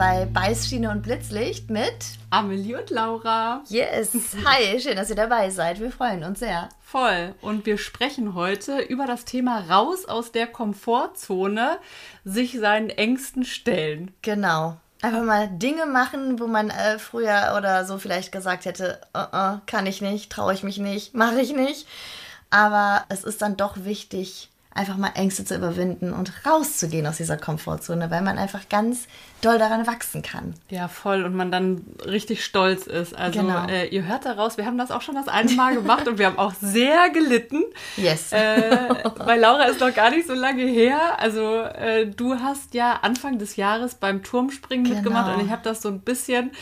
bei Beißschiene und Blitzlicht mit Amelie und Laura. Yes. Hi, schön, dass ihr dabei seid. Wir freuen uns sehr. Voll. Und wir sprechen heute über das Thema raus aus der Komfortzone, sich seinen Ängsten stellen. Genau. Einfach mal Dinge machen, wo man äh, früher oder so vielleicht gesagt hätte, uh -uh, kann ich nicht, traue ich mich nicht, mache ich nicht. Aber es ist dann doch wichtig, einfach mal Ängste zu überwinden und rauszugehen aus dieser Komfortzone, weil man einfach ganz doll daran wachsen kann. Ja, voll. Und man dann richtig stolz ist. Also genau. äh, ihr hört daraus, wir haben das auch schon das eine Mal gemacht und wir haben auch sehr gelitten. Yes. Äh, bei Laura ist noch gar nicht so lange her. Also äh, du hast ja Anfang des Jahres beim Turmspringen genau. mitgemacht und ich habe das so ein bisschen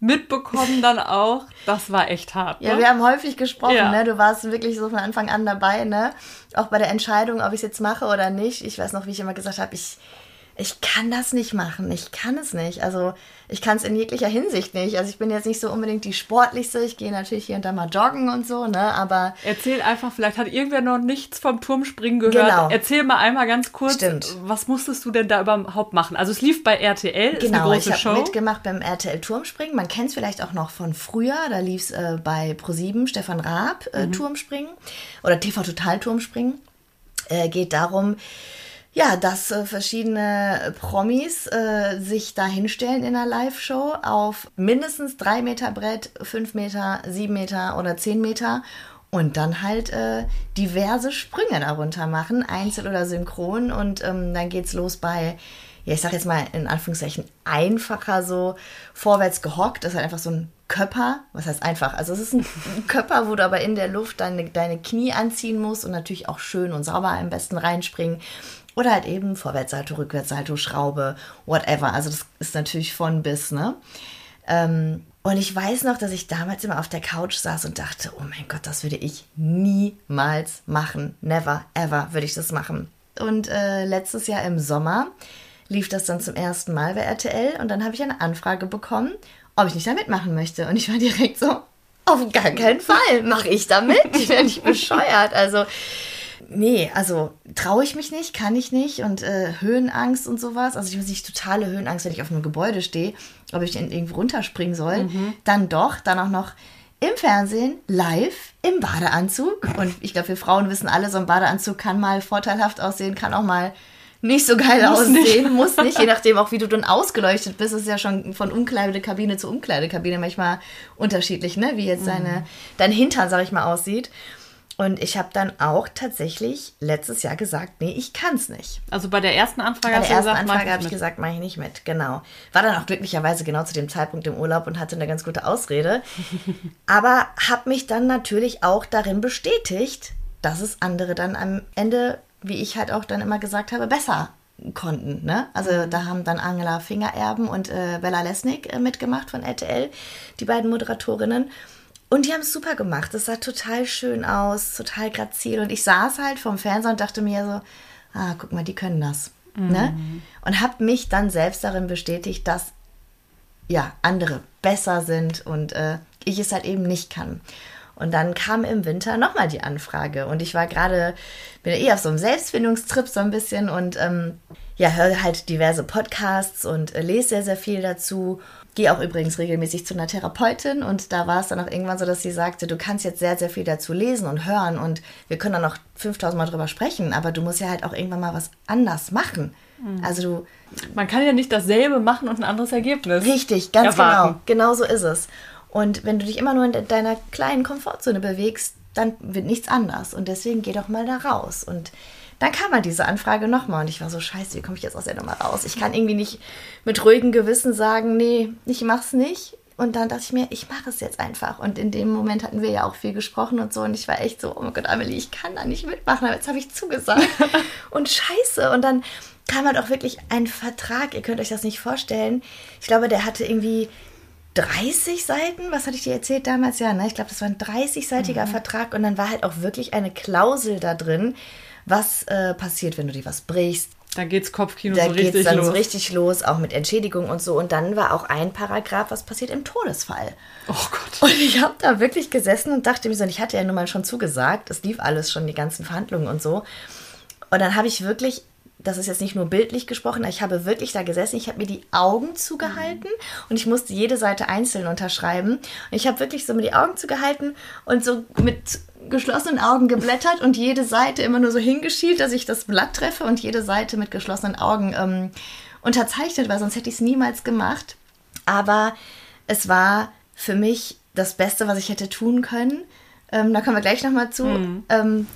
mitbekommen dann auch, das war echt hart. Ne? Ja, wir haben häufig gesprochen, ja. ne? Du warst wirklich so von Anfang an dabei, ne? Auch bei der Entscheidung, ob ich es jetzt mache oder nicht. Ich weiß noch, wie ich immer gesagt habe, ich ich kann das nicht machen. Ich kann es nicht. Also ich kann es in jeglicher Hinsicht nicht. Also ich bin jetzt nicht so unbedingt die sportlichste. Ich gehe natürlich hier und da mal joggen und so, ne? Aber erzähl einfach. Vielleicht hat irgendwer noch nichts vom Turmspringen gehört. Genau. Erzähl mal einmal ganz kurz. Stimmt. Was musstest du denn da überhaupt machen? Also es lief bei RTL. Ist genau. Eine große ich habe mitgemacht beim RTL Turmspringen. Man kennt es vielleicht auch noch von früher. Da lief es äh, bei Pro7 Stefan Raab äh, mhm. Turmspringen oder TV Total Turmspringen. Äh, geht darum ja, dass äh, verschiedene Promis äh, sich da hinstellen in einer Live-Show auf mindestens drei Meter Brett, fünf Meter, sieben Meter oder zehn Meter und dann halt äh, diverse Sprünge darunter machen, einzeln oder synchron. Und ähm, dann geht's los bei, ja, ich sag jetzt mal in Anführungszeichen einfacher so vorwärts gehockt. Das ist halt einfach so ein Körper. Was heißt einfach? Also es ist ein Körper, wo du aber in der Luft deine, deine Knie anziehen musst und natürlich auch schön und sauber am besten reinspringen. Oder halt eben Vorwärtssalto, Rückwärtssalto, Schraube, whatever. Also das ist natürlich von bis, ne? Ähm, und ich weiß noch, dass ich damals immer auf der Couch saß und dachte, oh mein Gott, das würde ich niemals machen. Never, ever würde ich das machen. Und äh, letztes Jahr im Sommer lief das dann zum ersten Mal bei RTL und dann habe ich eine Anfrage bekommen, ob ich nicht da mitmachen möchte. Und ich war direkt so, auf gar keinen Fall mache ich da mit. Ich werde nicht bescheuert. Also nee, also traue ich mich nicht, kann ich nicht und äh, Höhenangst und sowas. Also ich habe nicht totale Höhenangst, wenn ich auf einem Gebäude stehe, ob ich irgendwo runterspringen soll. Mhm. Dann doch, dann auch noch im Fernsehen, live, im Badeanzug. Und ich glaube, wir Frauen wissen alle, so ein Badeanzug kann mal vorteilhaft aussehen, kann auch mal nicht so geil muss aussehen, nicht. muss nicht, je nachdem auch wie du dann ausgeleuchtet bist, ist ja schon von Umkleidekabine zu Umkleidekabine manchmal unterschiedlich, ne, wie jetzt deine, mhm. dein Hintern, sag ich mal, aussieht. Und ich habe dann auch tatsächlich letztes Jahr gesagt, nee, ich kann es nicht. Also bei der ersten Anfrage Bei der ersten gesagt, Anfrage habe ich gesagt, mache ich nicht mit, genau. War dann auch glücklicherweise genau zu dem Zeitpunkt im Urlaub und hatte eine ganz gute Ausrede. Aber habe mich dann natürlich auch darin bestätigt, dass es andere dann am Ende, wie ich halt auch dann immer gesagt habe, besser konnten. Ne? Also mhm. da haben dann Angela Fingererben und äh, Bella Lesnick äh, mitgemacht von RTL, die beiden Moderatorinnen. Und die haben es super gemacht. Es sah total schön aus, total grazil. Und ich saß halt vom Fernseher und dachte mir so, ah, guck mal, die können das. Mhm. Ne? Und habe mich dann selbst darin bestätigt, dass ja, andere besser sind und äh, ich es halt eben nicht kann. Und dann kam im Winter nochmal die Anfrage und ich war gerade, bin ja eh auf so einem Selbstfindungstrip so ein bisschen und ähm, ja, höre halt diverse Podcasts und äh, lese sehr, sehr viel dazu gehe auch übrigens regelmäßig zu einer Therapeutin und da war es dann auch irgendwann so, dass sie sagte, du kannst jetzt sehr, sehr viel dazu lesen und hören und wir können dann noch 5000 Mal drüber sprechen, aber du musst ja halt auch irgendwann mal was anders machen. Mhm. Also du. Man kann ja nicht dasselbe machen und ein anderes Ergebnis. Richtig, ganz erwarten. genau. Genau so ist es. Und wenn du dich immer nur in deiner kleinen Komfortzone bewegst, dann wird nichts anders. Und deswegen geh doch mal da raus. Und dann kam halt diese Anfrage nochmal und ich war so, scheiße, wie komme ich jetzt aus der Nummer raus? Ich kann irgendwie nicht mit ruhigem Gewissen sagen, nee, ich mach's nicht. Und dann dachte ich mir, ich mache es jetzt einfach. Und in dem Moment hatten wir ja auch viel gesprochen und so. Und ich war echt so, oh mein Gott, Amelie, ich kann da nicht mitmachen. Aber jetzt habe ich zugesagt. und scheiße. Und dann kam halt auch wirklich ein Vertrag. Ihr könnt euch das nicht vorstellen. Ich glaube, der hatte irgendwie 30 Seiten. Was hatte ich dir erzählt damals? Ja, ne? Ich glaube, das war ein 30-seitiger mhm. Vertrag. Und dann war halt auch wirklich eine Klausel da drin, was äh, passiert, wenn du dir was brichst. Da geht's Kopfkino da so richtig geht's dann los. so richtig los, auch mit Entschädigung und so. Und dann war auch ein Paragraph, was passiert im Todesfall. Oh Gott. Und ich habe da wirklich gesessen und dachte mir so, ich hatte ja nun mal schon zugesagt, es lief alles schon, die ganzen Verhandlungen und so. Und dann habe ich wirklich das ist jetzt nicht nur bildlich gesprochen, ich habe wirklich da gesessen, ich habe mir die Augen zugehalten und ich musste jede Seite einzeln unterschreiben. Und ich habe wirklich so mir die Augen zugehalten und so mit geschlossenen Augen geblättert und jede Seite immer nur so hingeschielt, dass ich das Blatt treffe und jede Seite mit geschlossenen Augen ähm, unterzeichnet, weil sonst hätte ich es niemals gemacht. Aber es war für mich das Beste, was ich hätte tun können. Ähm, da kommen wir gleich nochmal zu. Mhm. Ähm,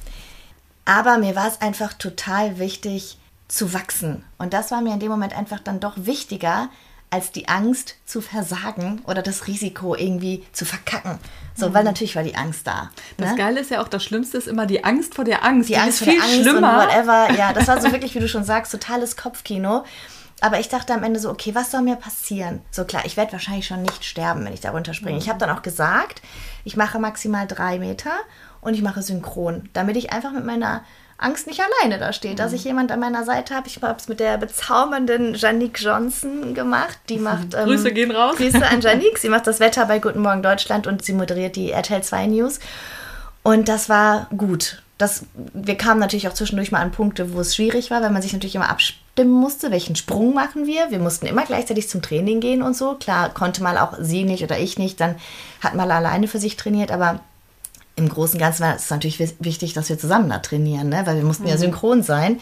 aber mir war es einfach total wichtig zu wachsen. Und das war mir in dem Moment einfach dann doch wichtiger, als die Angst zu versagen oder das Risiko irgendwie zu verkacken. So, mhm. weil natürlich war die Angst da. Das ne? Geile ist ja auch, das Schlimmste ist immer die Angst vor der Angst. Die, die Angst vor der Angst schlimmer. und whatever. Ja, das war so wirklich, wie du schon sagst, totales Kopfkino. Aber ich dachte am Ende so, okay, was soll mir passieren? So klar, ich werde wahrscheinlich schon nicht sterben, wenn ich da runterspringe. Mhm. Ich habe dann auch gesagt, ich mache maximal drei Meter und ich mache synchron, damit ich einfach mit meiner Angst nicht alleine da steht, dass mhm. ich jemand an meiner Seite habe. Ich habe es mit der bezaubernden Janique Johnson gemacht. Die macht. Ähm, Grüße gehen raus. Grüße an Janique. Sie macht das Wetter bei Guten Morgen Deutschland und sie moderiert die RTL 2 News. Und das war gut. Das, wir kamen natürlich auch zwischendurch mal an Punkte, wo es schwierig war, weil man sich natürlich immer abstimmen musste, welchen Sprung machen wir. Wir mussten immer gleichzeitig zum Training gehen und so. Klar, konnte mal auch sie nicht oder ich nicht, dann hat mal alleine für sich trainiert, aber im Großen und Ganzen war es natürlich wichtig, dass wir zusammen da trainieren, ne? weil wir mussten mhm. ja synchron sein.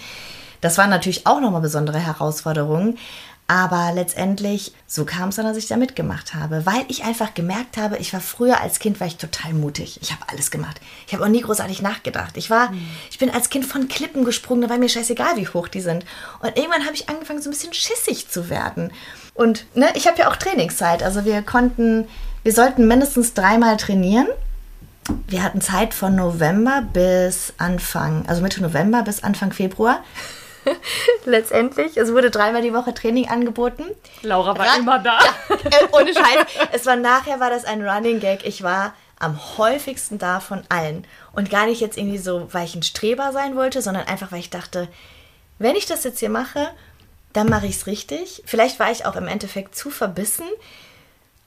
Das waren natürlich auch nochmal besondere Herausforderungen. Aber letztendlich, so kam es dann, dass ich da mitgemacht habe, weil ich einfach gemerkt habe, ich war früher als Kind, war ich total mutig. Ich habe alles gemacht. Ich habe auch nie großartig nachgedacht. Ich war, mhm. ich bin als Kind von Klippen gesprungen, da war mir scheißegal, wie hoch die sind. Und irgendwann habe ich angefangen, so ein bisschen schissig zu werden. Und ne, ich habe ja auch Trainingszeit. Also wir konnten, wir sollten mindestens dreimal trainieren wir hatten Zeit von November bis Anfang, also Mitte November bis Anfang Februar. Letztendlich, es wurde dreimal die Woche Training angeboten. Laura war Ra immer da. Ja, äh, ohne Scheiß. Es war nachher war das ein Running Gag. Ich war am häufigsten da von allen. Und gar nicht jetzt irgendwie so, weil ich ein Streber sein wollte, sondern einfach, weil ich dachte, wenn ich das jetzt hier mache, dann mache ich es richtig. Vielleicht war ich auch im Endeffekt zu verbissen.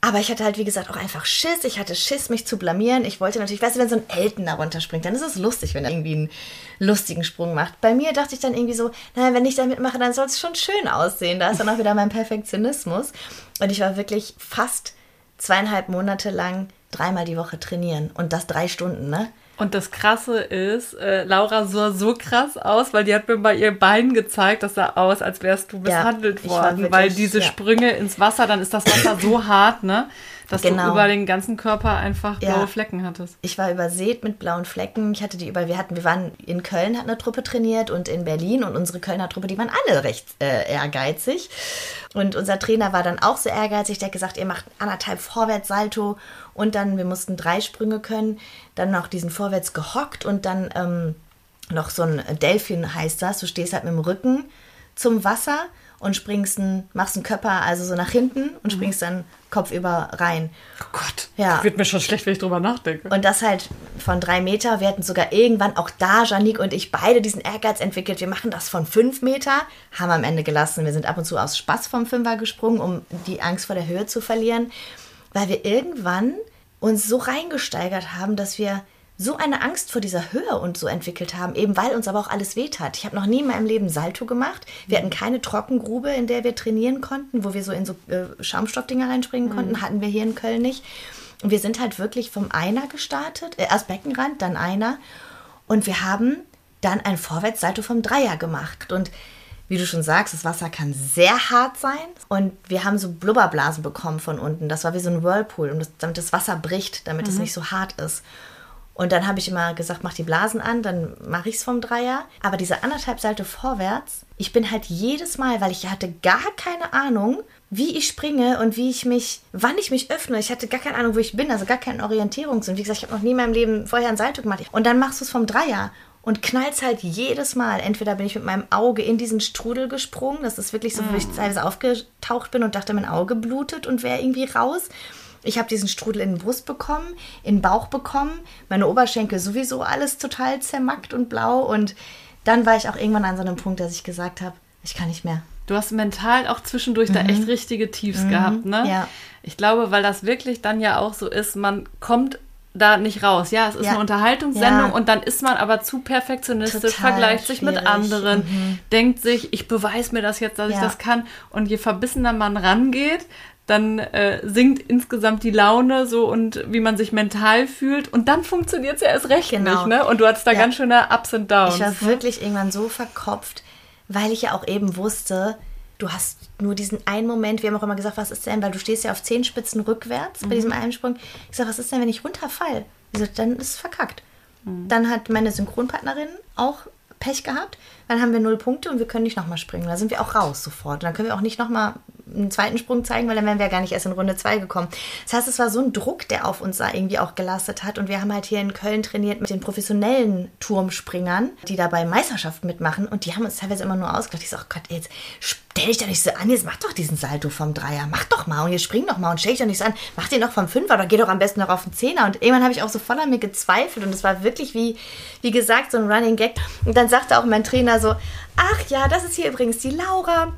Aber ich hatte halt, wie gesagt, auch einfach Schiss. Ich hatte Schiss, mich zu blamieren. Ich wollte natürlich, weißt du, wenn so ein Elton da runterspringt, dann ist es lustig, wenn er irgendwie einen lustigen Sprung macht. Bei mir dachte ich dann irgendwie so, naja, wenn ich da mitmache, dann soll es schon schön aussehen. Da ist dann auch wieder mein Perfektionismus. Und ich war wirklich fast zweieinhalb Monate lang dreimal die Woche trainieren. Und das drei Stunden, ne? Und das Krasse ist, äh, Laura sah so krass aus, weil die hat mir bei ihr Bein gezeigt, das sah aus, als wärst du misshandelt ja, worden. Wirklich, weil diese ja. Sprünge ins Wasser, dann ist das Wasser so hart, ne? Dass genau. du über den ganzen Körper einfach blaue ja. Flecken hattest. Ich war übersät mit blauen Flecken. Ich hatte die über, wir hatten, wir waren in Köln, hat eine Truppe trainiert und in Berlin und unsere Kölner Truppe, die waren alle recht äh, ehrgeizig. Und unser Trainer war dann auch so ehrgeizig, der hat gesagt, ihr macht anderthalb Vorwärtssalto und dann, wir mussten drei Sprünge können, dann noch diesen Vorwärts gehockt und dann ähm, noch so ein Delfin heißt das. Du stehst halt mit dem Rücken zum Wasser und springst ein, machst einen Körper also so nach hinten und mhm. springst dann kopfüber rein. Oh Gott. Ja. Wird mir schon schlecht, wenn ich drüber nachdenke. Und das halt von drei Meter. Wir hatten sogar irgendwann auch da, Janik und ich, beide diesen Ehrgeiz entwickelt. Wir machen das von fünf Meter. Haben am Ende gelassen. Wir sind ab und zu aus Spaß vom Fünfer gesprungen, um die Angst vor der Höhe zu verlieren weil wir irgendwann uns so reingesteigert haben, dass wir so eine Angst vor dieser Höhe und so entwickelt haben, eben weil uns aber auch alles wehtat. Ich habe noch nie in meinem Leben Salto gemacht. Wir hatten keine Trockengrube, in der wir trainieren konnten, wo wir so in so äh, Schaumstoffdinger reinspringen mhm. konnten, hatten wir hier in Köln nicht. Und wir sind halt wirklich vom Einer gestartet, äh, erst Beckenrand, dann Einer. Und wir haben dann ein Vorwärtssalto vom Dreier gemacht. Und wie du schon sagst, das Wasser kann sehr hart sein. Und wir haben so Blubberblasen bekommen von unten. Das war wie so ein Whirlpool, und das, damit das Wasser bricht, damit mhm. es nicht so hart ist. Und dann habe ich immer gesagt, mach die Blasen an, dann mache ich es vom Dreier. Aber diese anderthalb Seite vorwärts, ich bin halt jedes Mal, weil ich hatte gar keine Ahnung, wie ich springe und wie ich mich, wann ich mich öffne. Ich hatte gar keine Ahnung, wo ich bin, also gar keinen Orientierungssinn. Wie gesagt, ich habe noch nie in meinem Leben vorher ein Salto gemacht. Und dann machst du es vom Dreier und knallt halt jedes Mal. Entweder bin ich mit meinem Auge in diesen Strudel gesprungen, das ist wirklich so, wo ich mm. teilweise aufgetaucht bin und dachte, mein Auge blutet und wäre irgendwie raus. Ich habe diesen Strudel in die Brust bekommen, in den Bauch bekommen, meine Oberschenkel sowieso alles total zermackt und blau. Und dann war ich auch irgendwann an so einem Punkt, dass ich gesagt habe, ich kann nicht mehr. Du hast mental auch zwischendurch mhm. da echt richtige Tiefs mhm. gehabt, ne? Ja. Ich glaube, weil das wirklich dann ja auch so ist, man kommt da nicht raus. Ja, es ist ja. eine Unterhaltungssendung ja. und dann ist man aber zu perfektionistisch, Total vergleicht sich mit anderen, mhm. denkt sich, ich beweise mir das jetzt, dass ja. ich das kann. Und je verbissener man rangeht, dann äh, sinkt insgesamt die Laune so und wie man sich mental fühlt und dann funktioniert es ja erst recht genau. nicht, ne? Und du hattest da ganz schöne Ups und Downs. Ich war wirklich irgendwann so verkopft, weil ich ja auch eben wusste, du hast nur diesen einen Moment, wir haben auch immer gesagt, was ist denn, weil du stehst ja auf Zehenspitzen rückwärts mhm. bei diesem Einsprung. Ich sage, was ist denn, wenn ich runterfall? Ich sag, dann ist es verkackt. Mhm. Dann hat meine Synchronpartnerin auch Pech gehabt, dann haben wir null Punkte und wir können nicht nochmal springen. Da sind wir auch raus sofort. Und dann können wir auch nicht nochmal einen zweiten Sprung zeigen, weil dann wären wir ja gar nicht erst in Runde 2 gekommen. Das heißt, es war so ein Druck, der auf uns da irgendwie auch gelastet hat. Und wir haben halt hier in Köln trainiert mit den professionellen Turmspringern, die da bei Meisterschaften mitmachen. Und die haben uns teilweise immer nur ausgedacht. Ich so, oh Gott, jetzt stell dich doch nicht so an, jetzt mach doch diesen Salto vom Dreier. Mach doch mal und jetzt spring doch mal und stell dich doch nicht so an. Mach den doch vom Fünfer oder geh doch am besten noch auf den Zehner. Und irgendwann habe ich auch so voll an mir gezweifelt. Und es war wirklich wie, wie gesagt, so ein Running Gag. Und dann sagte auch mein Trainer so, ach ja, das ist hier übrigens die Laura.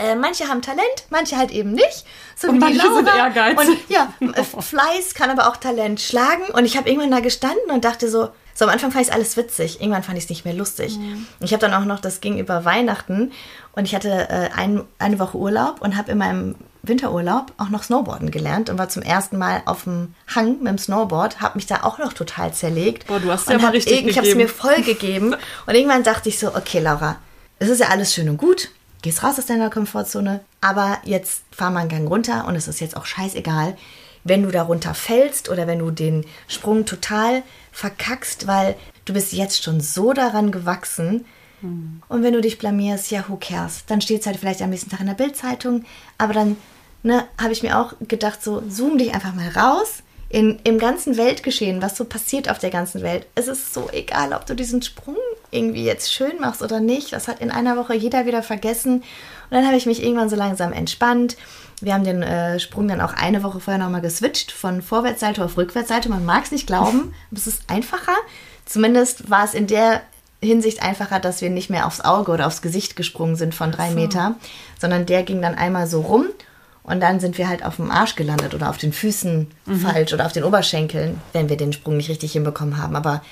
Äh, manche haben Talent, manche halt eben nicht. So und wie manche die Laura. sind ehrgeizig. Und ja, äh, Fleiß kann aber auch Talent schlagen. Und ich habe irgendwann da gestanden und dachte so, so am Anfang fand ich es alles witzig. Irgendwann fand ich es nicht mehr lustig. Mhm. Ich habe dann auch noch, das ging über Weihnachten und ich hatte äh, ein, eine Woche Urlaub und habe in meinem Winterurlaub auch noch Snowboarden gelernt und war zum ersten Mal auf dem Hang mit dem Snowboard, habe mich da auch noch total zerlegt. Boah, du hast ja mal richtig Ich habe es mir voll gegeben und irgendwann dachte ich so, okay Laura, es ist ja alles schön und gut, gehst raus aus deiner Komfortzone, aber jetzt fahr mal einen Gang runter und es ist jetzt auch scheißegal, wenn du darunter fällst oder wenn du den Sprung total verkackst, weil du bist jetzt schon so daran gewachsen. Mhm. Und wenn du dich blamierst, ja, who cares? Dann steht es halt vielleicht am nächsten Tag in der Bildzeitung, aber dann ne, habe ich mir auch gedacht, so zoom dich einfach mal raus in, im ganzen Weltgeschehen, was so passiert auf der ganzen Welt. Es ist so egal, ob du diesen Sprung irgendwie jetzt schön machst oder nicht. Das hat in einer Woche jeder wieder vergessen. Und dann habe ich mich irgendwann so langsam entspannt. Wir haben den äh, Sprung dann auch eine Woche vorher nochmal geswitcht von Vorwärtsseite auf Rückwärtsseite. Man mag es nicht glauben, aber es ist einfacher. Zumindest war es in der Hinsicht einfacher, dass wir nicht mehr aufs Auge oder aufs Gesicht gesprungen sind von drei so. Meter, sondern der ging dann einmal so rum und dann sind wir halt auf dem Arsch gelandet oder auf den Füßen mhm. falsch oder auf den Oberschenkeln, wenn wir den Sprung nicht richtig hinbekommen haben. Aber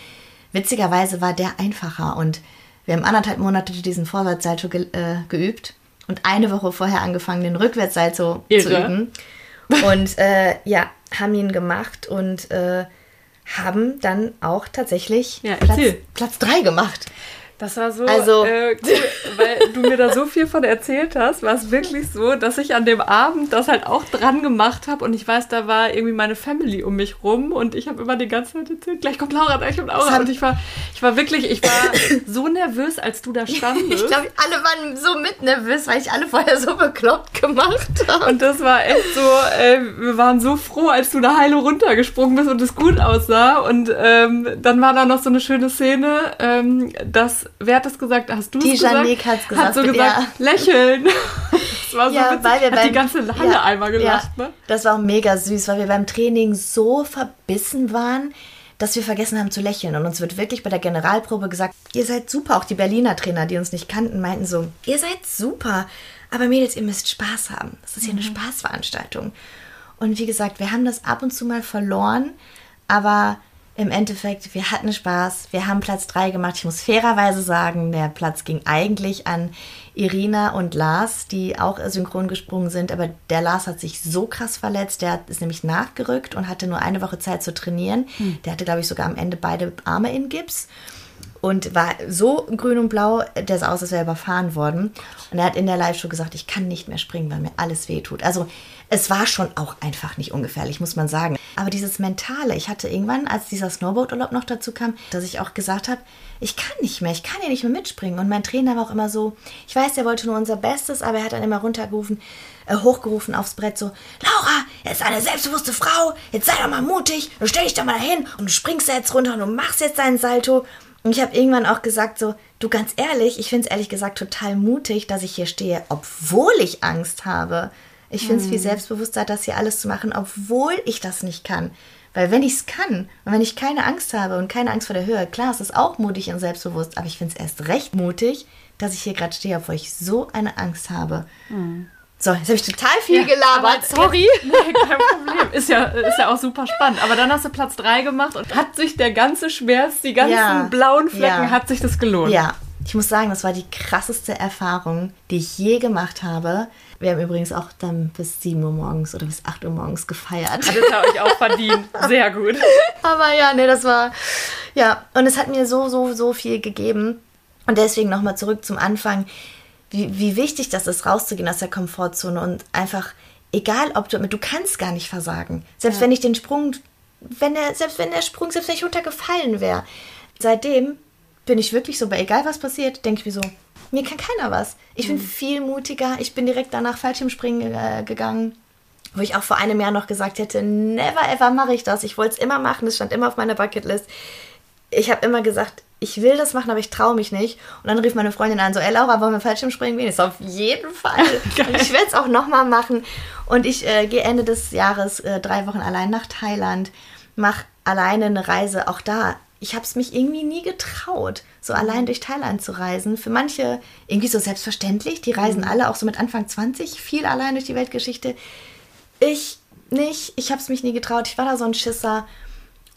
witzigerweise war der einfacher und wir haben anderthalb Monate diesen Vorwärtssalto ge äh, geübt und eine Woche vorher angefangen, den Rückwärtssalto Irre. zu üben. Und äh, ja, haben ihn gemacht und äh, haben dann auch tatsächlich ja, Platz, Platz drei gemacht. Das war so also, äh, cool, weil du mir da so viel von erzählt hast, war es wirklich so, dass ich an dem Abend das halt auch dran gemacht habe und ich weiß, da war irgendwie meine Family um mich rum und ich habe immer die ganze Zeit erzählt, gleich kommt Laura, gleich kommt Laura und ich war, ich war wirklich, ich war so nervös, als du da standest. Ich glaube, alle waren so mit nervös, weil ich alle vorher so bekloppt gemacht habe. Und das war echt so, äh, wir waren so froh, als du da heile runtergesprungen bist und es gut aussah und ähm, dann war da noch so eine schöne Szene, ähm, dass wer hat das gesagt? Hast du es gesagt? Die Janik hat es gesagt. Hat so gesagt, ja. lächeln. Das war so ja, witzig. Weil wir hat beim, die ganze Halle ja, einmal gelacht, ja, ne? Das war auch mega süß, weil wir beim Training so verbissen waren, dass wir vergessen haben zu lächeln. Und uns wird wirklich bei der Generalprobe gesagt, ihr seid super. Auch die Berliner Trainer, die uns nicht kannten, meinten so, ihr seid super. Aber Mädels, ihr müsst Spaß haben. Das ist hier mhm. eine Spaßveranstaltung. Und wie gesagt, wir haben das ab und zu mal verloren, aber im Endeffekt, wir hatten Spaß. Wir haben Platz 3 gemacht. Ich muss fairerweise sagen, der Platz ging eigentlich an Irina und Lars, die auch synchron gesprungen sind. Aber der Lars hat sich so krass verletzt. Der ist nämlich nachgerückt und hatte nur eine Woche Zeit zu trainieren. Hm. Der hatte, glaube ich, sogar am Ende beide Arme in Gips und war so grün und blau, der sah aus, als wäre er überfahren worden. Und er hat in der Live-Show gesagt, ich kann nicht mehr springen, weil mir alles wehtut. Also es war schon auch einfach nicht ungefährlich, muss man sagen. Aber dieses Mentale, ich hatte irgendwann, als dieser Snowboard-Urlaub noch dazu kam, dass ich auch gesagt habe, ich kann nicht mehr, ich kann hier nicht mehr mitspringen. Und mein Trainer war auch immer so, ich weiß, er wollte nur unser Bestes, aber er hat dann immer runtergerufen, äh, hochgerufen aufs Brett so, Laura, jetzt eine selbstbewusste Frau, jetzt sei doch mal mutig, stell dich doch mal dahin und du springst jetzt runter und du machst jetzt deinen Salto. Und ich habe irgendwann auch gesagt so, du ganz ehrlich, ich finde es ehrlich gesagt total mutig, dass ich hier stehe, obwohl ich Angst habe. Ich finde es mhm. viel selbstbewusster, das hier alles zu machen, obwohl ich das nicht kann. Weil wenn ich es kann und wenn ich keine Angst habe und keine Angst vor der Höhe, klar, es ist auch mutig und selbstbewusst, aber ich finde es erst recht mutig, dass ich hier gerade stehe, obwohl ich so eine Angst habe. Mhm. So, jetzt habe ich total viel ja, gelabert, sorry. Jetzt, nee, kein Problem. Ist ja, ist ja auch super spannend. Aber dann hast du Platz 3 gemacht und hat sich der ganze Schmerz, die ganzen ja, blauen Flecken, ja. hat sich das gelohnt. Ja, ich muss sagen, das war die krasseste Erfahrung, die ich je gemacht habe. Wir haben übrigens auch dann bis 7 Uhr morgens oder bis 8 Uhr morgens gefeiert. Das habe ich auch verdient. Sehr gut. Aber ja, nee, das war. Ja, und es hat mir so, so, so viel gegeben. Und deswegen nochmal zurück zum Anfang wie, wie wichtig das ist, rauszugehen aus der Komfortzone und einfach, egal ob du, du kannst gar nicht versagen. Selbst ja. wenn ich den Sprung, wenn der, selbst wenn der Sprung, selbst wenn ich runtergefallen wäre. Seitdem bin ich wirklich so, bei egal was passiert, denke ich mir so, mir kann keiner was. Ich bin mhm. viel mutiger. Ich bin direkt danach Fallschirmspringen äh, gegangen, wo ich auch vor einem Jahr noch gesagt hätte, never ever mache ich das. Ich wollte es immer machen, es stand immer auf meiner Bucketlist. Ich habe immer gesagt, ich will das machen, aber ich traue mich nicht. Und dann rief meine Freundin an, so, ey Laura, wollen wir Fallschirmspringen gehen? Ich so, auf jeden Fall. ich werde es auch nochmal machen. Und ich äh, gehe Ende des Jahres äh, drei Wochen allein nach Thailand, mache alleine eine Reise. Auch da, ich habe es mich irgendwie nie getraut, so allein durch Thailand zu reisen. Für manche irgendwie so selbstverständlich. Die reisen mhm. alle auch so mit Anfang 20 viel allein durch die Weltgeschichte. Ich nicht. Ich habe es mich nie getraut. Ich war da so ein Schisser.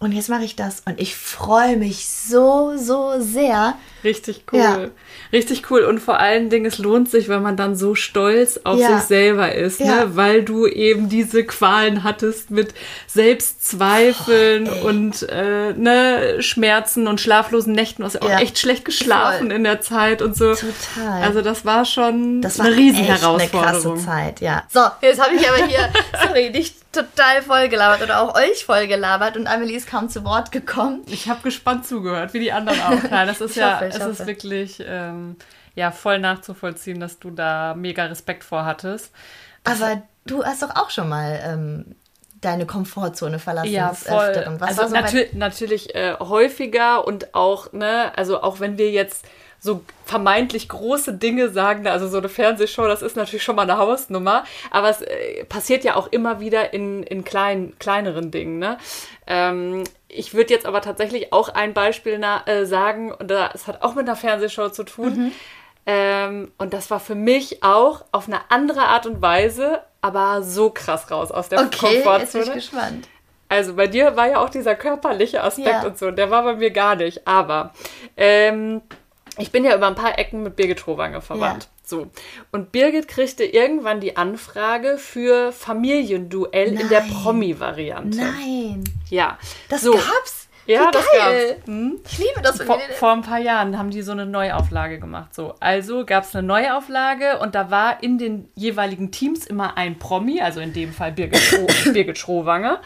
Und jetzt mache ich das und ich freue mich so, so sehr. Richtig cool. Ja. Richtig cool. Und vor allen Dingen, es lohnt sich, wenn man dann so stolz auf ja. sich selber ist, ne? ja. ne? weil du eben diese Qualen hattest mit Selbstzweifeln oh, und äh, ne, Schmerzen und schlaflosen Nächten. Du hast ja auch echt schlecht geschlafen Voll. in der Zeit und so. Total. Also das war schon das war eine Riesenherausforderung. Eine krasse Zeit, ja. So, jetzt habe ich aber hier, sorry, nicht total voll gelabert oder auch euch voll gelabert und Amelie ist kaum zu Wort gekommen. Ich habe gespannt zugehört, wie die anderen auch. Nein, das ist ja, hoffe, es hoffe. ist wirklich ähm, ja voll nachzuvollziehen, dass du da mega Respekt vor hattest. Das Aber du hast doch auch schon mal ähm, deine Komfortzone verlassen. Ja, voll. also so natür natürlich äh, häufiger und auch, ne, also auch wenn wir jetzt so vermeintlich große Dinge sagen, also so eine Fernsehshow, das ist natürlich schon mal eine Hausnummer, aber es äh, passiert ja auch immer wieder in, in klein, kleineren Dingen. Ne? Ähm, ich würde jetzt aber tatsächlich auch ein Beispiel na, äh, sagen, und das hat auch mit einer Fernsehshow zu tun. Mhm. Ähm, und das war für mich auch auf eine andere Art und Weise, aber so krass raus aus der okay, Komfortzone. Jetzt bin ich gespannt. Also bei dir war ja auch dieser körperliche Aspekt ja. und so, der war bei mir gar nicht. Aber ähm, ich bin ja über ein paar Ecken mit Birgit Schrowange verwandt. Ja. So. Und Birgit kriegte irgendwann die Anfrage für Familienduell Nein. in der Promi-Variante. Nein. Ja. Das so. gab's? Ja, Wie das geil. gab's. Hm? Ich liebe das. Vor, vor ein paar Jahren haben die so eine Neuauflage gemacht. So. Also gab es eine Neuauflage und da war in den jeweiligen Teams immer ein Promi, also in dem Fall Birgit, Birgit Schrowange.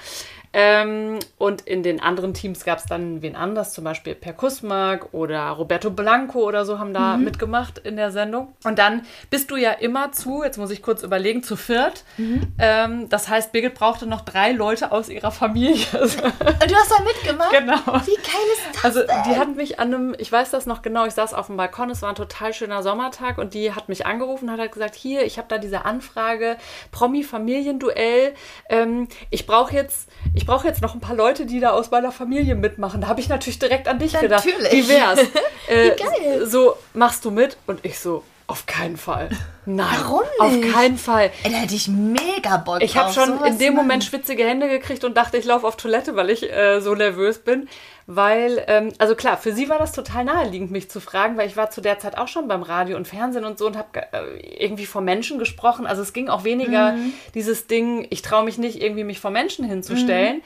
Ähm, und in den anderen Teams gab es dann wen anders, zum Beispiel Per Kussmark oder Roberto Blanco oder so haben da mhm. mitgemacht in der Sendung. Und dann bist du ja immer zu, jetzt muss ich kurz überlegen, zu viert. Mhm. Ähm, das heißt, Birgit brauchte noch drei Leute aus ihrer Familie. du hast da mitgemacht? Genau. Wie geil ist das Also die hatten mich an einem, ich weiß das noch genau, ich saß auf dem Balkon, es war ein total schöner Sommertag und die hat mich angerufen und hat halt gesagt, hier, ich habe da diese Anfrage, Promi-Familienduell. Ähm, ich brauche jetzt, ich ich brauche jetzt noch ein paar Leute, die da aus meiner Familie mitmachen. Da habe ich natürlich direkt an dich natürlich. gedacht. Wie wär's? Äh, Wie geil. So, machst du mit? Und ich so, auf keinen Fall. Nein. Warum nicht? Auf keinen Fall. Ey, da hätte ich mega Bock Ich habe schon in dem Moment schwitzige Hände gekriegt und dachte, ich laufe auf Toilette, weil ich äh, so nervös bin. Weil, ähm, also klar, für sie war das total naheliegend, mich zu fragen, weil ich war zu der Zeit auch schon beim Radio und Fernsehen und so und habe äh, irgendwie vor Menschen gesprochen. Also es ging auch weniger mhm. dieses Ding, ich traue mich nicht, irgendwie mich vor Menschen hinzustellen. Mhm.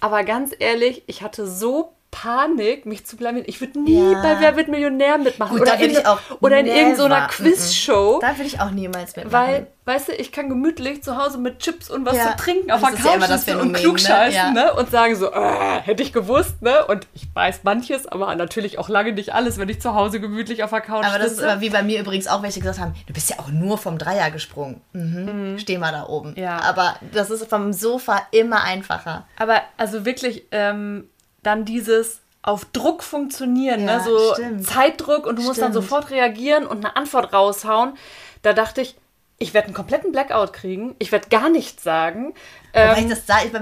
Aber ganz ehrlich, ich hatte so Panik, mich zu blamieren. Ich würde nie ja. bei Wer wird Millionär mitmachen. Gut, oder, in, oder in irgendeiner Quizshow. Da würde ich auch niemals mitmachen. Weil, weißt du, ich kann gemütlich zu Hause mit Chips und was ja. zu trinken auf der Couch ja sitzen und klugscheißen ne? Ne? und sagen so, äh, hätte ich gewusst, ne? Und ich weiß manches, aber natürlich auch lange nicht alles, wenn ich zu Hause gemütlich auf der Couch sitze. Aber das ist aber wie bei mir übrigens auch, welche gesagt haben, du bist ja auch nur vom Dreier gesprungen. Mhm. Mhm. Steh mal da oben. Ja. Aber das ist vom Sofa immer einfacher. Aber also wirklich, ähm, dann dieses auf Druck funktionieren, ne? ja, ne? so stimmt. Zeitdruck und du stimmt. musst dann sofort reagieren und eine Antwort raushauen. Da dachte ich, ich werde einen kompletten Blackout kriegen, ich werde gar nichts sagen. Wobei ähm, ich das sage,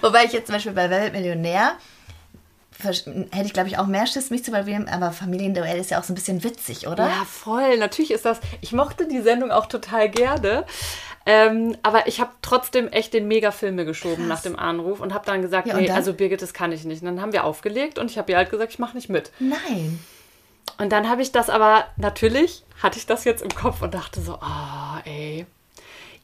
Wobei ich jetzt zum Beispiel bei Weltmillionär hätte ich, glaube ich, auch mehr Schiss, mich zu blamieren. Aber Familienduell ist ja auch so ein bisschen witzig, oder? Ja, voll. Natürlich ist das. Ich mochte die Sendung auch total gerne. Ähm, aber ich habe trotzdem echt den Megafilm mir geschoben Krass. nach dem Anruf und habe dann gesagt, ja, nee, dann? also Birgit, das kann ich nicht. Und dann haben wir aufgelegt und ich habe ihr halt gesagt, ich mache nicht mit. Nein. Und dann habe ich das aber, natürlich hatte ich das jetzt im Kopf und dachte so, oh, ey,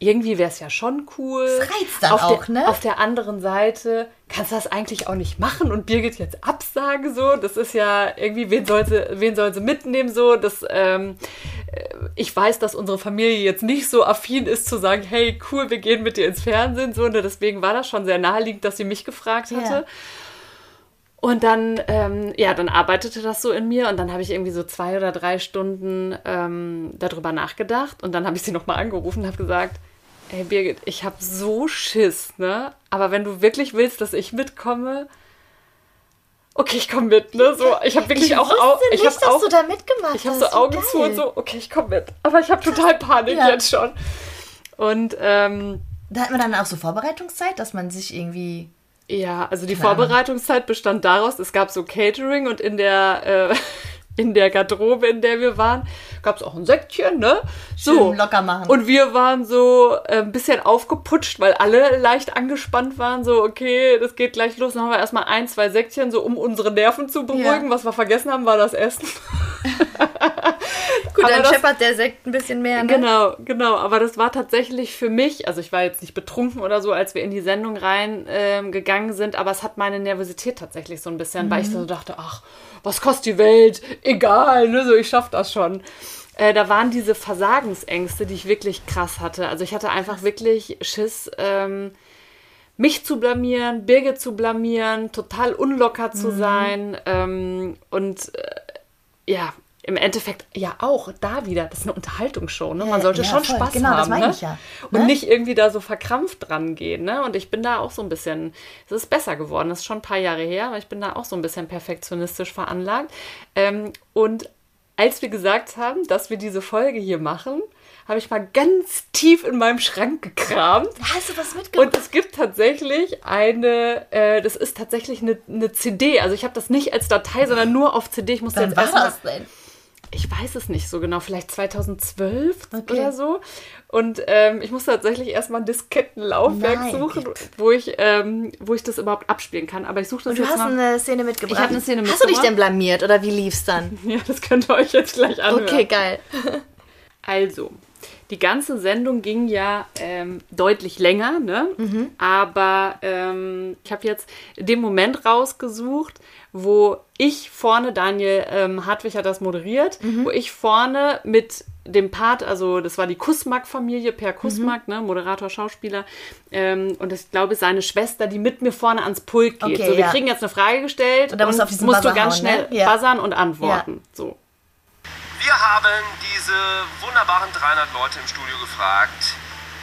irgendwie wäre es ja schon cool. Das reizt dann auf auch, der, ne? Auf der anderen Seite kannst du das eigentlich auch nicht machen und Birgit jetzt absagen so. Das ist ja irgendwie, wen soll sie, wen soll sie mitnehmen so. Das, ähm, äh, ich weiß, dass unsere Familie jetzt nicht so affin ist zu sagen, hey, cool, wir gehen mit dir ins Fernsehen so. Und ne? deswegen war das schon sehr naheliegend, dass sie mich gefragt hatte. Ja. Und dann, ähm, ja, dann arbeitete das so in mir und dann habe ich irgendwie so zwei oder drei Stunden ähm, darüber nachgedacht und dann habe ich sie nochmal angerufen und habe gesagt, ey Birgit, ich habe so Schiss, ne? Aber wenn du wirklich willst, dass ich mitkomme, okay, ich komme mit, ne? So, ich habe wirklich ich auch, auch ich habe auch, du da mitgemacht ich habe so Augen geil. zu und so, okay, ich komme mit. Aber ich habe total Panik ja. jetzt schon. Und ähm, da hat man dann auch so Vorbereitungszeit, dass man sich irgendwie ja, also die Vorbereitungszeit bestand daraus, es gab so Catering und in der äh, in der Garderobe, in der wir waren, gab es auch ein Säckchen, ne? So. Schön locker machen. Und wir waren so äh, ein bisschen aufgeputscht, weil alle leicht angespannt waren. So, okay, das geht gleich los. Dann haben wir erstmal ein, zwei Säckchen, so um unsere Nerven zu beruhigen. Ja. Was wir vergessen haben, war das Essen. Gut, dann scheppert der Sekt ein bisschen mehr. Ne? Genau, genau. Aber das war tatsächlich für mich, also ich war jetzt nicht betrunken oder so, als wir in die Sendung reingegangen ähm, sind, aber es hat meine Nervosität tatsächlich so ein bisschen, mhm. weil ich so dachte, ach, was kostet die Welt? Egal, ne, so ich schaff das schon. Äh, da waren diese Versagensängste, die ich wirklich krass hatte. Also ich hatte einfach wirklich Schiss, ähm, mich zu blamieren, Birgit zu blamieren, total unlocker zu mhm. sein. Ähm, und äh, ja, im Endeffekt ja auch da wieder, das ist eine Unterhaltungsshow, ne? Man sollte ja, schon voll. Spaß genau, haben. Genau, das meine ne? ich ja. Ne? Und nicht irgendwie da so verkrampft dran gehen, ne? Und ich bin da auch so ein bisschen, es ist besser geworden, das ist schon ein paar Jahre her, aber ich bin da auch so ein bisschen perfektionistisch veranlagt. Ähm, und als wir gesagt haben, dass wir diese Folge hier machen, habe ich mal ganz tief in meinem Schrank gekramt. Hast du was mitgebracht? Und es gibt tatsächlich eine, äh, das ist tatsächlich eine, eine CD. Also ich habe das nicht als Datei, sondern nur auf CD. Ich musste Wann jetzt war das denn? Ich weiß es nicht so genau, vielleicht 2012 okay. oder so. Und ähm, ich musste tatsächlich erstmal ein Diskettenlaufwerk Nein. suchen, wo ich, ähm, wo ich das überhaupt abspielen kann. Aber ich suche das Und du hast mal. eine Szene mitgebracht. Ich habe eine Szene mitgebracht. Hast du dich denn blamiert oder wie lief's dann? Ja, das könnt ihr euch jetzt gleich anhören. Okay, geil. Also, die ganze Sendung ging ja ähm, deutlich länger, ne? Mhm. Aber ähm, ich habe jetzt den Moment rausgesucht, wo ich vorne, Daniel ähm, Hartwig hat das moderiert, mhm. wo ich vorne mit dem Part, also das war die Kussmack-Familie, Per Kussmack, mhm. ne, Moderator, Schauspieler, ähm, und ich glaube, seine Schwester, die mit mir vorne ans Pult geht. Okay, so, wir ja. kriegen jetzt eine Frage gestellt und, musst, und musst, musst du ganz hauen, schnell ne? ja. buzzern und antworten. Ja. So. Wir haben diese wunderbaren 300 Leute im Studio gefragt,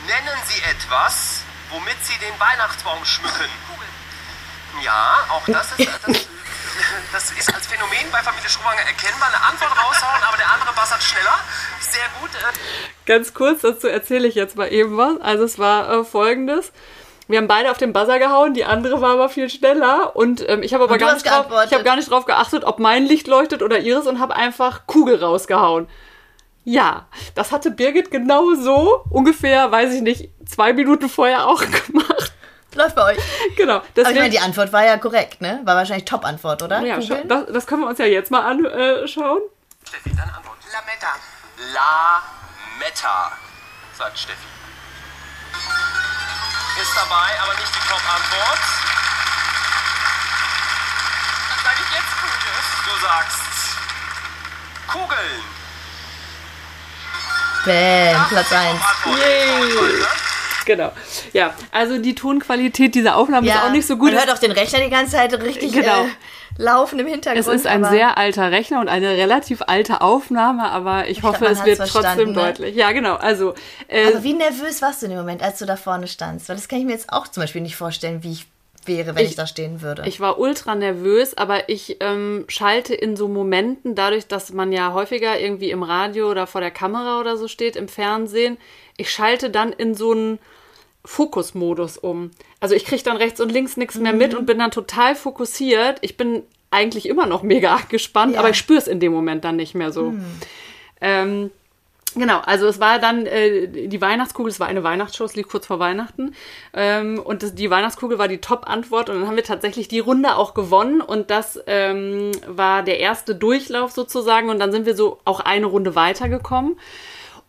nennen Sie etwas, womit Sie den Weihnachtsbaum schmücken. Ja, auch das ist, das das ist als Phänomen bei Familie Schruwanger erkennbar. Eine Antwort raushauen, aber der andere buzzert schneller. Sehr gut. Äh. Ganz kurz, dazu erzähle ich jetzt mal eben was. Also es war äh, folgendes. Wir haben beide auf den Buzzer gehauen, die andere war aber viel schneller und ähm, ich habe aber gar nicht, drauf, ich hab gar nicht drauf geachtet, ob mein Licht leuchtet oder ihres und habe einfach Kugel rausgehauen. Ja, das hatte Birgit genau so ungefähr, weiß ich nicht, zwei Minuten vorher auch gemacht. Läuft bei euch. Genau. Deswegen, Aber ich meine, die Antwort war ja korrekt, ne? War wahrscheinlich Top-Antwort, oder? Ja, das, das, können wir uns ja jetzt mal anschauen. Steffi, deine Antwort. Lametta. Lametta, sagt Steffi. Ist dabei, aber nicht die Top-Antwort. Dann sage ich jetzt Kugel. Du sagst Kugeln. Bam, Platz 1. Yay. Genau. Ja, also die Tonqualität dieser Aufnahme ja, ist auch nicht so gut. Man hört auch den Rechner die ganze Zeit richtig genau. äh, laufen im Hintergrund. Es ist ein sehr alter Rechner und eine relativ alte Aufnahme, aber ich, ich hoffe, glaub, es wird trotzdem ne? deutlich. Ja, genau. Also, äh, aber wie nervös warst du in dem Moment, als du da vorne standst? Weil das kann ich mir jetzt auch zum Beispiel nicht vorstellen, wie ich wäre, wenn ich, ich, da stehen würde. Ich war ultra nervös, aber ich ähm, schalte in so Momenten, dadurch, dass man ja häufiger irgendwie im Radio oder vor der Kamera oder so steht, im Fernsehen, ich schalte dann in so einen Fokusmodus um. Also ich kriege dann rechts und links nichts mehr mit mhm. und bin dann total fokussiert. Ich bin eigentlich immer noch mega gespannt, Ja. aber ich spüre es in dem Moment dann nicht mehr so. Ähm, Genau, also es war dann äh, die Weihnachtskugel, es war eine Weihnachtsshow, es lief kurz vor Weihnachten. Ähm, und das, die Weihnachtskugel war die Top-Antwort und dann haben wir tatsächlich die Runde auch gewonnen und das ähm, war der erste Durchlauf sozusagen und dann sind wir so auch eine Runde weitergekommen.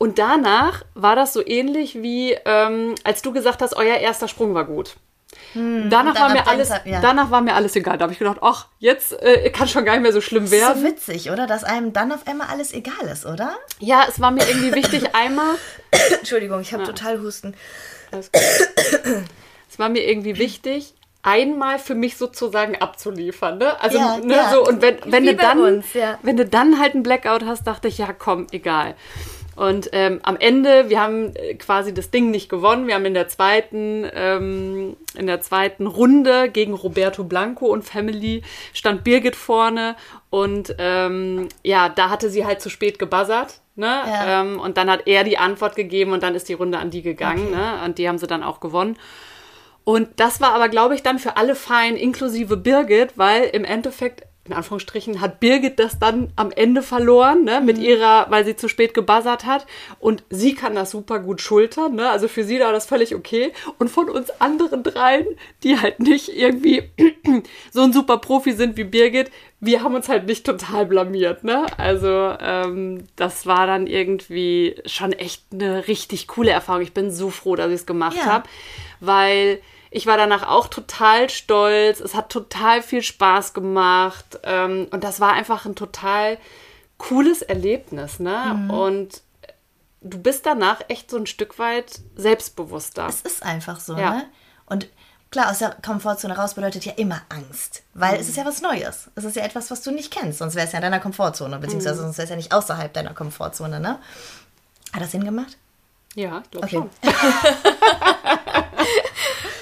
Und danach war das so ähnlich wie, ähm, als du gesagt hast, euer erster Sprung war gut. danach, war mir alles, du- ja. danach war mir alles egal. Da habe ich gedacht, ach, jetzt äh, kann schon gar nicht mehr so schlimm Das ist werden. so witzig, oder? Dass einem dann auf einmal alles egal ist, oder? Ja, es war mir irgendwie wichtig, einmal Entschuldigung, ich habe total Husten. Es war mir irgendwie wichtig, einmal für mich sozusagen abzuliefern. Ne? Also, Ja, ne, ja. so, und wenn, wenn, Wie du dann, uns, ja. wenn du dann halt einen Blackout hast, dachte ich, ja komm, egal. Und ähm, am Ende, wir haben äh, quasi das Ding nicht gewonnen. Wir haben in der zweiten, ähm, in der zweiten Runde gegen Roberto Blanco und Family stand Birgit vorne und ähm, ja, da hatte sie halt zu spät gebuzzert. Ne? Ja. Ähm, und dann hat er die Antwort gegeben und dann ist die Runde an die gegangen. Ne? Und die haben sie dann auch gewonnen. Und das war aber, glaube ich, dann für alle fein, inklusive Birgit, weil im Endeffekt, in Anführungsstrichen, hat Birgit das dann am Ende verloren, ne, mit ihrer, weil sie zu spät gebuzzert hat. Und sie kann das super gut schultern, ne? Also für sie war das völlig okay. Und von uns anderen dreien, die halt nicht irgendwie so ein super Profi sind wie Birgit, wir haben uns halt nicht total blamiert, ne? Also, ähm, das war dann irgendwie schon echt eine richtig coole Erfahrung. Ich bin so froh, dass ich es gemacht Ja. habe weil ich war danach auch total stolz. Es hat total viel Spaß gemacht ähm, und das war einfach ein total cooles Erlebnis, ne? Und du bist danach echt so ein Stück weit selbstbewusster. Es ist einfach so, Ja. ne? Und klar, aus der Komfortzone raus bedeutet ja immer Angst. Weil es ist ja was Neues. Es ist ja etwas, was du nicht kennst. Sonst wäre es ja in deiner Komfortzone, beziehungsweise sonst wäre es ja nicht außerhalb deiner Komfortzone, ne? Hat das Sinn gemacht? Ja, ich glaube Okay. schon.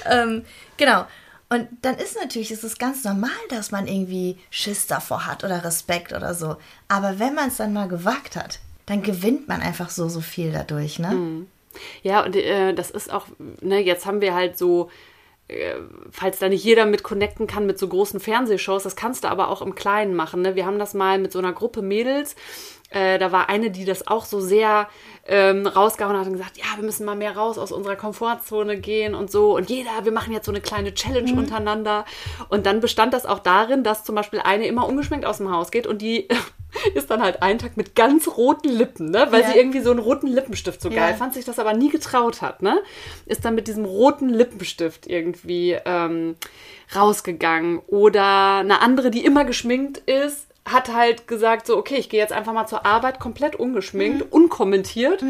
Ähm, genau. Und dann ist natürlich, es ist ganz normal, dass man irgendwie Schiss davor hat oder Respekt oder so. Aber wenn man es dann mal gewagt hat, dann gewinnt man einfach so, so viel dadurch, ne? Ja, und äh, das ist auch, ne, jetzt haben wir halt so, äh, falls da nicht jeder mit connecten kann mit so großen Fernsehshows, das kannst du aber auch im Kleinen machen. Ne? Wir haben das mal mit so einer Gruppe Mädels. Äh, da war eine, die das auch so sehr ähm, rausgehauen hat und gesagt, ja, wir müssen mal mehr raus aus unserer Komfortzone gehen und so. Und jeder, wir machen jetzt so eine kleine Challenge untereinander. Und dann bestand das auch darin, dass zum Beispiel eine immer ungeschminkt aus dem Haus geht und die ist dann halt einen Tag mit ganz roten Lippen, ne? Weil Ja. sie irgendwie so einen roten Lippenstift so geil Ja. fand, sich das aber nie getraut hat, ne? Ist dann mit diesem roten Lippenstift irgendwie ähm, rausgegangen. Oder eine andere, die immer geschminkt ist, hat halt gesagt, so, okay, ich gehe jetzt einfach mal zur Arbeit komplett ungeschminkt, unkommentiert.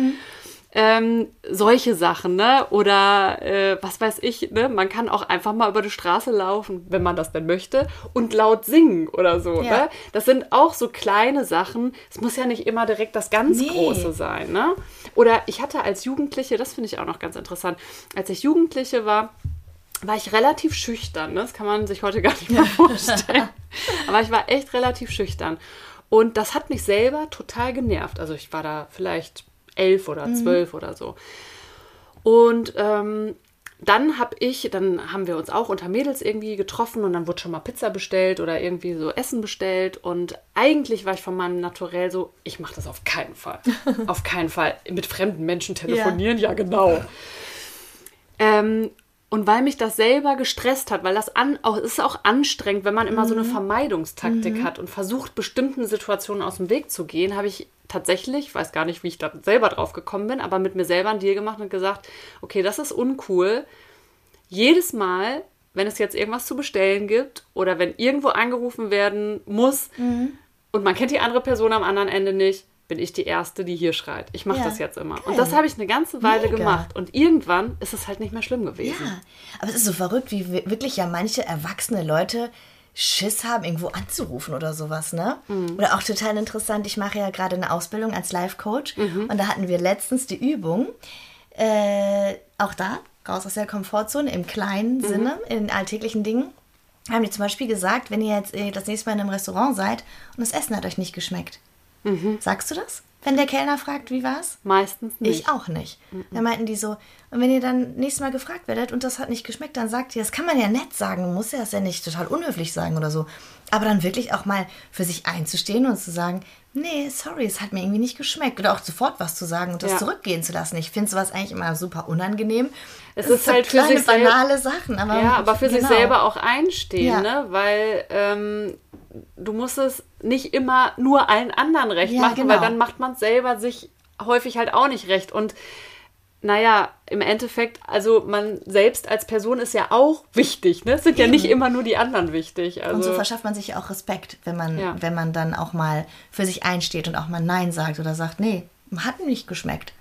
Ähm, solche Sachen, ne? Oder äh, was weiß ich, ne? Man kann auch einfach mal über die Straße laufen, wenn man das denn möchte, und laut singen oder so, Ja. ne? Das sind auch so kleine Sachen. Es muss ja nicht immer direkt das ganz Nee. Große sein, ne? Oder ich hatte als Jugendliche, das finde ich auch noch ganz interessant, als ich Jugendliche war, war ich relativ schüchtern. Ne? Das kann man sich heute gar nicht mehr vorstellen. Aber ich war echt relativ schüchtern. Und das hat mich selber total genervt. Also ich war da vielleicht elf oder zwölf oder so. Und ähm, dann habe ich, dann haben wir uns auch unter Mädels irgendwie getroffen und dann wurde schon mal Pizza bestellt oder irgendwie so Essen bestellt. Und eigentlich war ich von meinem Naturell so, ich mache das auf keinen Fall. auf keinen Fall. Mit fremden Menschen telefonieren, ja, genau. Ähm, und weil mich das selber gestresst hat, weil das an, auch, ist auch anstrengend, wenn man immer so eine Vermeidungstaktik hat und versucht, bestimmten Situationen aus dem Weg zu gehen, habe ich tatsächlich, ich weiß gar nicht, wie ich da selber drauf gekommen bin, aber mit mir selber einen Deal gemacht und gesagt, okay, das ist uncool. Jedes Mal, wenn es jetzt irgendwas zu bestellen gibt oder wenn irgendwo angerufen werden muss und man kennt die andere Person am anderen Ende nicht, bin ich die Erste, die hier schreit. Ich mache Ja, das jetzt immer. geil. Und das habe ich eine ganze Weile Mega. gemacht. Und irgendwann ist es halt nicht mehr schlimm gewesen. Ja, aber es ist so verrückt, wie wi- wirklich ja manche erwachsene Leute Schiss haben, irgendwo anzurufen oder sowas, ne? Oder auch total interessant, ich mache ja gerade eine Ausbildung als Life-Coach und da hatten wir letztens die Übung, äh, auch da, raus aus der Komfortzone, im kleinen Sinne, in alltäglichen Dingen, haben die zum Beispiel gesagt, wenn ihr jetzt äh, das nächste Mal in einem Restaurant seid und das Essen hat euch nicht geschmeckt, sagst du das? wenn der Kellner fragt, wie war's? Meistens nicht. Ich auch nicht. Da meinten die so, und wenn ihr dann nächstes Mal gefragt werdet und das hat nicht geschmeckt, dann sagt ihr, das kann man ja nett sagen, muss ja das ja nicht total unhöflich sagen oder so. Aber dann wirklich auch mal für sich einzustehen und zu sagen, nee, sorry, es hat mir irgendwie nicht geschmeckt. Oder auch sofort was zu sagen und das Ja. zurückgehen zu lassen. Ich finde sowas eigentlich immer super unangenehm. Es ist so halt für kleine, sich banale Sachen. Aber Ja, aber für sich genau. selber auch einstehen, Ja. ne? Weil ähm, du musst es nicht immer nur allen anderen recht Ja, machen, genau. weil dann macht man selber sich häufig halt auch nicht recht. Und naja, im Endeffekt, also man selbst als Person ist ja auch wichtig, ne? Es sind ja nicht immer nur die anderen wichtig. Also, Und so verschafft man sich ja auch Respekt, wenn man, Ja. wenn man dann auch mal für sich einsteht und auch mal Nein sagt oder sagt, nee, hat mir nicht geschmeckt.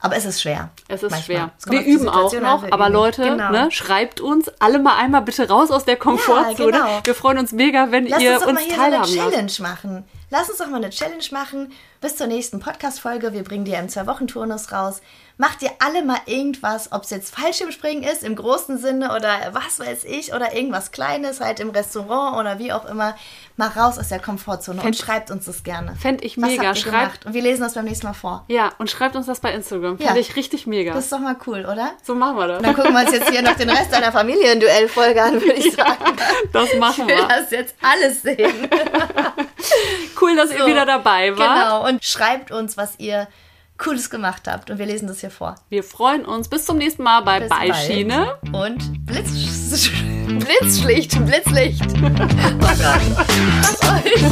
Aber es ist schwer. Es ist manchmal. schwer. Es Wir üben auch Situation an, noch, wir aber üben. Leute, Genau. ne, schreibt uns alle mal einmal bitte raus aus der Komfortzone. genau. Wir freuen uns mega, wenn Lass ihr uns uns mal hier so eine teilhaben lasst. Challenge machen. Lass uns doch mal eine Challenge machen. Bis zur nächsten Podcast-Folge. Wir bringen ja im Zwei-Wochen-Turnus raus. Macht ihr alle mal irgendwas, ob es jetzt Fallschirmspringen ist, im großen Sinne oder was weiß ich, oder irgendwas Kleines, halt im Restaurant oder wie auch immer. Mal raus aus der Komfortzone und Fänd- schreibt uns das gerne. fänd ich was mega. Schreibt-? Und wir lesen das beim nächsten Mal vor. Ja, und schreibt uns das bei Instagram. Ja. Finde ich richtig mega. Das ist doch mal cool, oder? so machen wir das. Dann gucken wir uns jetzt hier noch den Rest deiner Familienduell-Folge an, würde ich sagen. Das machen Ich will wir. das jetzt alles sehen. Cool, dass ihr So, wieder dabei wart. Genau, und schreibt uns, was ihr Cooles gemacht habt. Und wir lesen das hier vor. Wir freuen uns. Bis zum nächsten Mal bei. Beischiene. Und Blitz, Blitzschlicht, Blitzlicht. Oh Gott. Was euch.